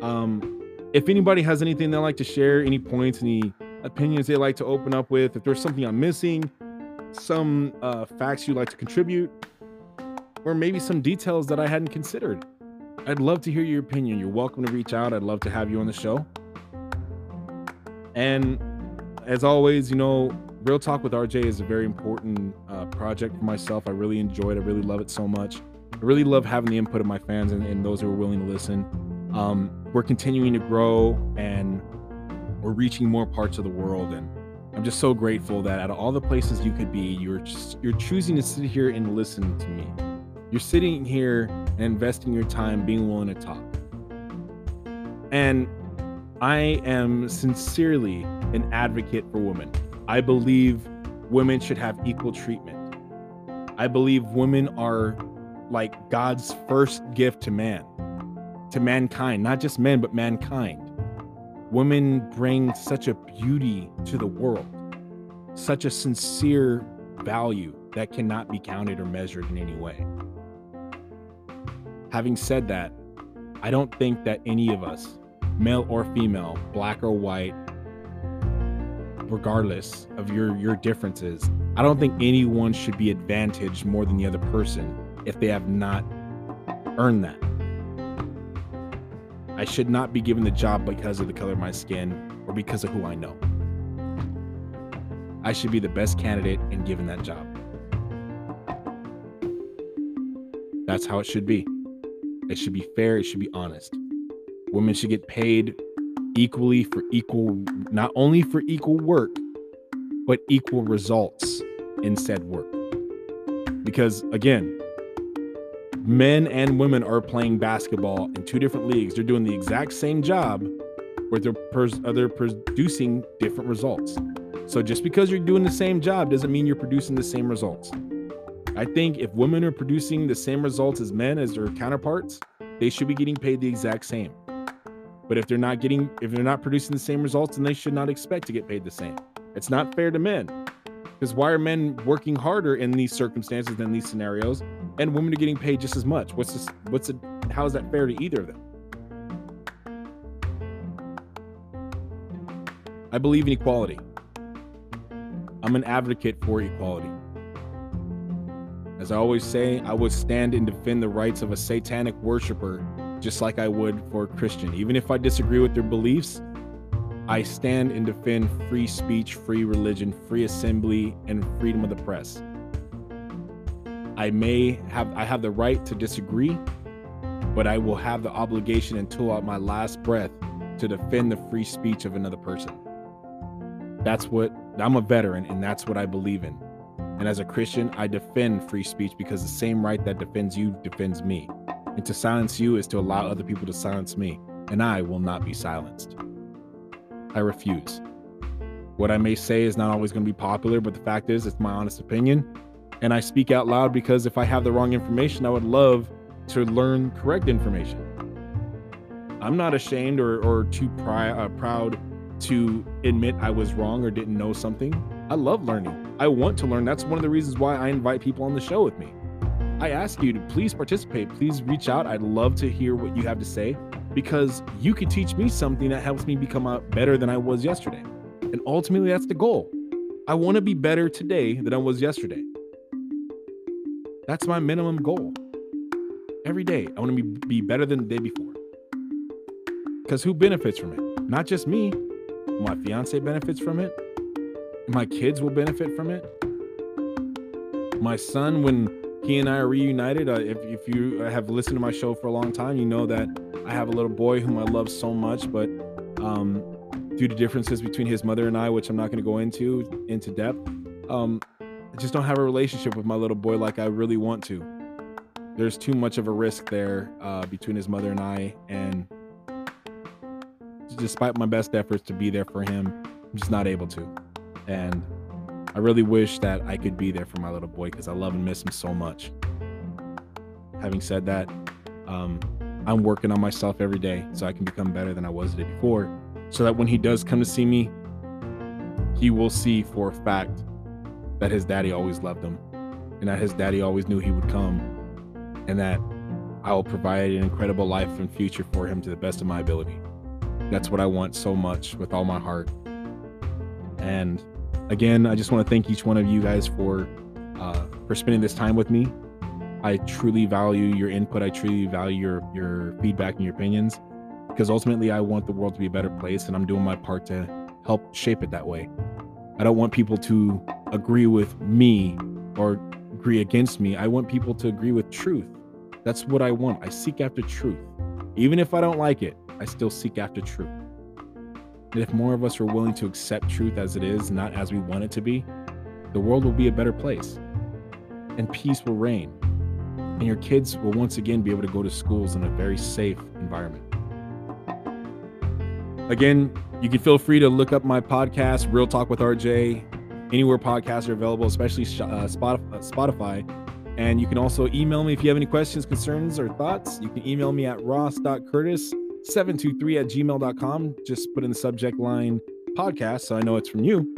S1: Um, if anybody has anything they'd like to share, any points, any opinions they'd like to open up with, if there's something I'm missing, some uh, facts you'd like to contribute, or maybe some details that I hadn't considered, I'd love to hear your opinion. You're welcome to reach out. I'd love to have you on the show. And as always, you know, Real Talk with RJ is a very important uh, project for myself. I really enjoy it. I really love it so much. I really love having the input of my fans and, and those who are willing to listen. Um, we're continuing to grow and we're reaching more parts of the world. And i'm just so grateful that out of all the places you could be you're just, you're choosing to sit here and listen to me. You're sitting here and investing your time being willing to talk. And i am sincerely an advocate for women. I believe women should have equal treatment. I believe women are like god's first gift to man to mankind, not just men, but mankind. Women bring such a beauty to the world, such a sincere value that cannot be counted or measured in any way. Having said that, I don't think that any of us, male or female, black or white, regardless of your your differences, I don't think anyone should be advantaged more than the other person if they have not earned that. I should not be given the job because of the color of my skin or because of who I know. I should be the best candidate and given that job. That's how it should be. It should be fair, it should be honest. Women should get paid equally for equal, not only for equal work, but equal results. in said work. Because again, men and women are playing basketball in two different leagues. They're doing the exact same job, but they're, pers- uh, they're producing different results. So just because you're doing the same job doesn't mean you're producing the same results. I think if women are producing the same results as men as their counterparts, they should be getting paid the exact same. But if they're not getting if they're not producing the same results, then they should not expect to get paid the same. It's not fair to men. Because why are men working harder in these circumstances than these scenarios, and women are getting paid just as much? What's this? What's it? How is that fair to either of them? I believe in equality. I'm an advocate for equality. As I always say, I would stand and defend the rights of a satanic worshiper just like I would for a Christian. Even if I disagree with their beliefs, I stand and defend free speech, free religion, free assembly, and freedom of the press. I may have I have the right to disagree, but I will have the obligation until my last breath to defend the free speech of another person. That's what I'm a veteran and that's what I believe in. And as a Christian, I defend free speech because the same right that defends you defends me. And to silence you is to allow other people to silence me, and I will not be silenced. I refuse. What I may say is not always going to be popular, but the fact is, it's my honest opinion. And I speak out loud because if I have the wrong information, I would love to learn correct information. I'm not ashamed or, or too uh, proud to admit I was wrong or didn't know something. I love learning. I want to learn. That's one of the reasons why I invite people on the show with me. I ask you to please participate. Please reach out. I'd love to hear what you have to say because you could teach me something that helps me become a better than I was yesterday. And ultimately, that's the goal. I want to be better today than I was yesterday. That's my minimum goal. Every day, I want to be, be better than the day before. Because who benefits from it? Not just me. My fiance benefits from it. My kids will benefit from it. My son, when he and I are reunited. Uh, if, if you have listened to my show for a long time, you know that I have a little boy whom I love so much, but um, due to differences between his mother and I, which I'm not going to go into into depth, um, I just don't have a relationship with my little boy like I really want to. There's too much of a risk there uh, between his mother and I, and despite my best efforts to be there for him, I'm just not able to. And I really wish that I could be there for my little boy because I love and miss him so much. Having said that, um, I'm working on myself every day so I can become better than I was the day before. So that when he does come to see me, he will see for a fact that his daddy always loved him and that his daddy always knew he would come and that I will provide an incredible life and future for him to the best of my ability. That's what I want so much with all my heart. And again, I just want to thank each one of you guys for uh, for spending this time with me. I truly value your input. I truly value your your feedback and your opinions because ultimately I want the world to be a better place and I'm doing my part to help shape it that way. I don't want people to agree with me or agree against me. I want people to agree with truth. That's what I want. I seek after truth. Even if I don't like it, I still seek after truth. And if more of us are willing to accept truth as it is, not as we want it to be, the world will be a better place and peace will reign. And your kids will once again be able to go to schools in a very safe environment. Again, you can feel free to look up my podcast, Real Talk with RJ, anywhere podcasts are available, especially uh, Spotify. And you can also email me if you have any questions, concerns, or thoughts. You can email me at ross.curtis 723 at gmail.com. Just put in the subject line podcast so I know it's from you.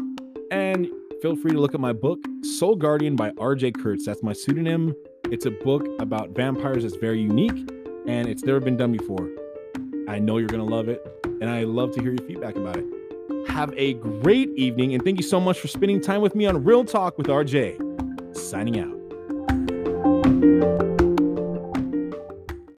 S1: And feel free to look at my book, Soul Guardian by RJ Kurtz. That's my pseudonym. It's a book about vampires that's very unique and it's never been done before. I know you're going to love it. And I love to hear your feedback about it. Have a great evening. And thank you so much for spending time with me on Real Talk with RJ. Signing out.